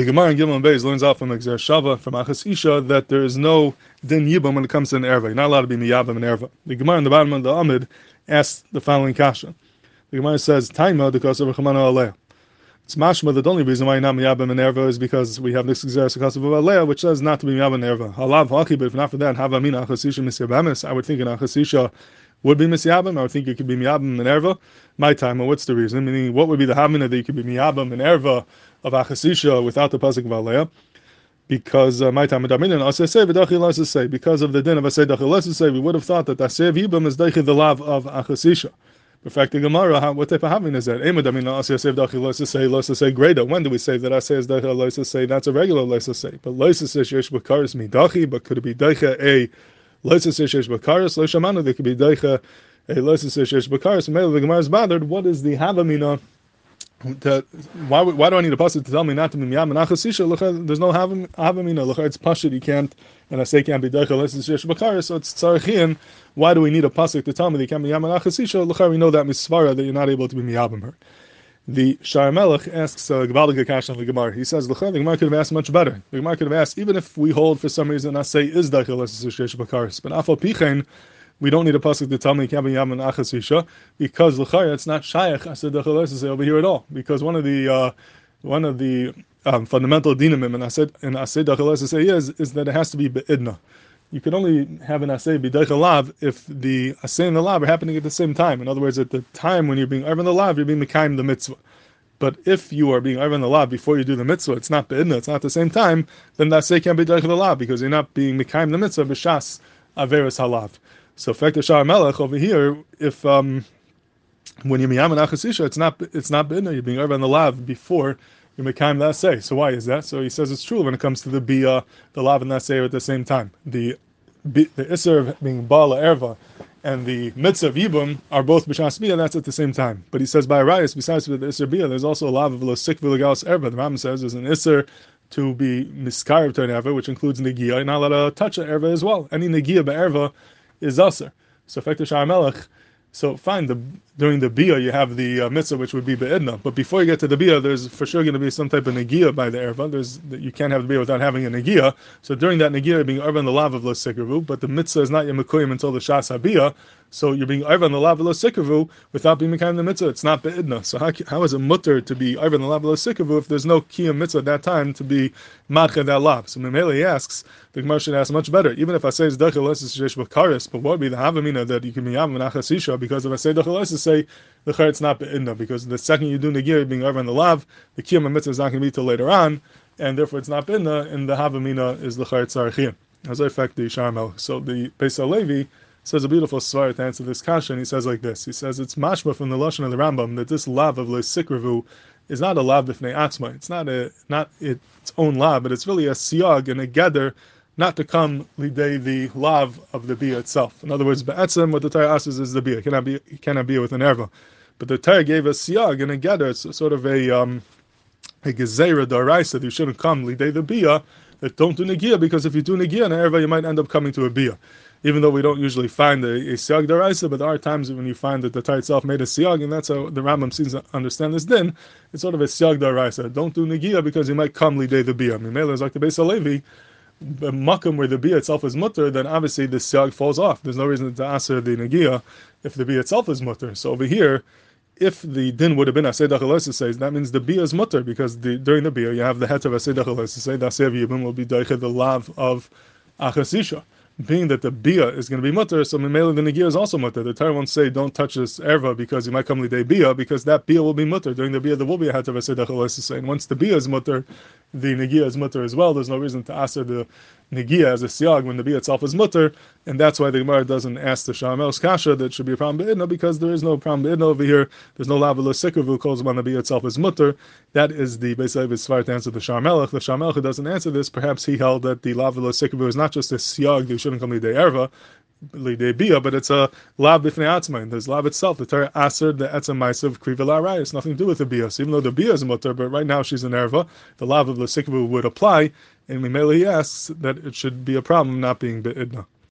The Gemara in Gimel Beis learns out from Exer Shava, from Achas Isha, that there is no din yibam when it comes to an erva. You're not allowed to be miyabam an erva. The Gemara in the bottom of the Amid asks the following kasha. The Gemara says, Taima, the of Rechamana Aleh. It's mashma that the only reason why you're not miyabam an erva is because we have this Exer Sakasa of Aleh, which says not to be miyabam an erva. Halav haki, but if not for that, havamina Achas Isha misyabamis, I would think in Achas Isha would be misyabim. I would think it could be miyabim and erva. My time, well, what's the reason? Meaning, what would be the hamina that you could be miyabim and erva of achasisha without the pasuk of? Because uh, my time and dominion. I say say because of the din of asay dachil say we would have thought that I asay yibam is daichi the lav of achasisha. Perfecting Gemara, what type of having is that? Emad, I mean, asay say dachil let's say say greater. When do we say that asay is dachil say that's a regular say? But say shesh bakaris mi dachi, but could it be daicha a let's say shesh bakaris? Lo there could be daicha a let's say shesh bakaris. Maybe the Gemara is bothered. What is the havamina? to, why, why do I need a pasuk to tell me not to be miyam and? There's no havamina. Look, it's pashut. You can't, and I say can't be deichel unless it's yesh. So it's tzarchian. Why do we need a pasuk to tell me that you can't be miyam and? Look, we know that misvara that you're not able to be miyabim her. The Shar Melech asks a Gavaldig Akash on the Gemara. He says, the Gemara could have asked much better. The Gemara could have asked, even if we hold for some reason, I say is it's yesh bakaris, but afal pichen we don't need a pasuk to tell me can't be yaman achas isha because l'chaya it's not shaykh said the over here at all because one of the uh, one of the um, fundamental dinamim and I said and I said is is that it has to be beidna. You can only have an asay b'deich lav if the asay and the lav are happening at the same time. In other words, at the time when you're being arvan the lav, you're being mekayim the mitzvah. But if you are being arvan the lav before you do the mitzvah, it's not beidna, it's not the same time. Then the asay can't be deich the lav because you're not being mekayim the mitzvah b'shas averis halav. So Fekta Shar Melech over here, if um, when you're miyam and achasisha, it's not it's not bidna. You're being on the lav before you mekayim say. So why is that? So he says it's true when it comes to the bia, the lav and say at the same time. The the iser being bala erva and the mitzvah of yibum are both b'shas bia. That's at the same time. But he says by Arias, besides the iser bia, there's also a lav of sik v'legalis erva. The Ram says there's an iser to be miskarv to an erva, which includes negia. You're not allowed to touch an erva as well. Any negia be'erva is aser. So Shar Melech, so fine, the, during the Bia you have the uh, mitzvah which would be Be'idna, but before you get to the Bia, there's for sure going to be some type of negia by the Erva. There's, you can't have the Bia without having a negia. So during that Nagia, being Erva in the lav of Lo but the mitzvah is not Yemekuyim until the Shas HaBia, so you're being Arva in the Lavalo Sikavu without being Mekayim the mitzvah. It's not Be'idna. So how, how is it mutter to be Arva in the Lavalo Sikavu if there's no Kiyam mitzvah at that time to be Madcha that Lav? So Memele asks, the Gemara should ask much better. Even if I say it's Dechel Lesis Shesh but what would be the Havamina that you can be Menachas Isha? Because if I say Dechel Lesis, say the it's not Be'idna. Because the second you do Negir, being Arva in the Lav, the Kiyam mitzvah is not going to be till later on, and therefore it's not Be'idna, and the Havamina is the Chayr Tzarechiyim. As I fact the Sharmel. So the Beis HaLevi says a beautiful svar to answer this question. He says like this. He says it's mashma from the lashon of the Rambam that this lav of lesikrivu is not a lav b'fnei atzma. It's not a not its own lav, but it's really a siag and a gather not to come lidei the lav of the bia itself. In other words, be'etzim what the Torah asks is the bia. It cannot be it cannot be with an erva. But the Torah gave a siag and a gather. It's sort of a um, a gezerah daraisa that you shouldn't come lidei the bia. That don't do negia because if you do negia an erva, you might end up coming to a bia even though we don't usually find a, a siag deraisa, but there are times when you find that the Torah itself made a siag, and that's how the Rambam seems to understand this Then It's sort of a siag deraisa. Don't do negia because you might come lidei the bia. Mimela is like the Beis Levi, the makam where the bia itself is mutter, then obviously the siag falls off. There's no reason to answer the negia if the bia itself is mutter. So over here, if the din would have been Asedach says, that means the bia is mutter because the, during the bia you have the het of Asedach say that Sev Yibim will be the lav of Achasisha being that the bia is going to be mutter, so Mimela the Nagia is also mutter. The Torah won't say don't touch this erva because you might come lidei bia because that bia will be mutter. During the bia there will be a hatav say, and once the bia is mutter, the Nagia is mutter as well. There's no reason to ask the Nagia as a siag when the bia itself is mutter, and that's why the Gemara doesn't ask the Shamel's kasha that should be a problem beidna because there is no problem beidna over here. There's no lavalo sikavu calls when the bia itself is mutter. That is the basically Svar to answer the Shamelch. The Shamelch who doesn't answer this, perhaps he held that the lavalo sikavu is not just a siag that shouldn't come lidei erva, lidei bia, but it's a lab bifnei atzmain. There's lab itself. The Torah answered the etzem ma'asav kriva It's nothing to do with the bia. Even though the bia is mutter, but right now she's an erva, the lab of the sikavu would apply. And Mimele asks that it should be a problem not being be'idna.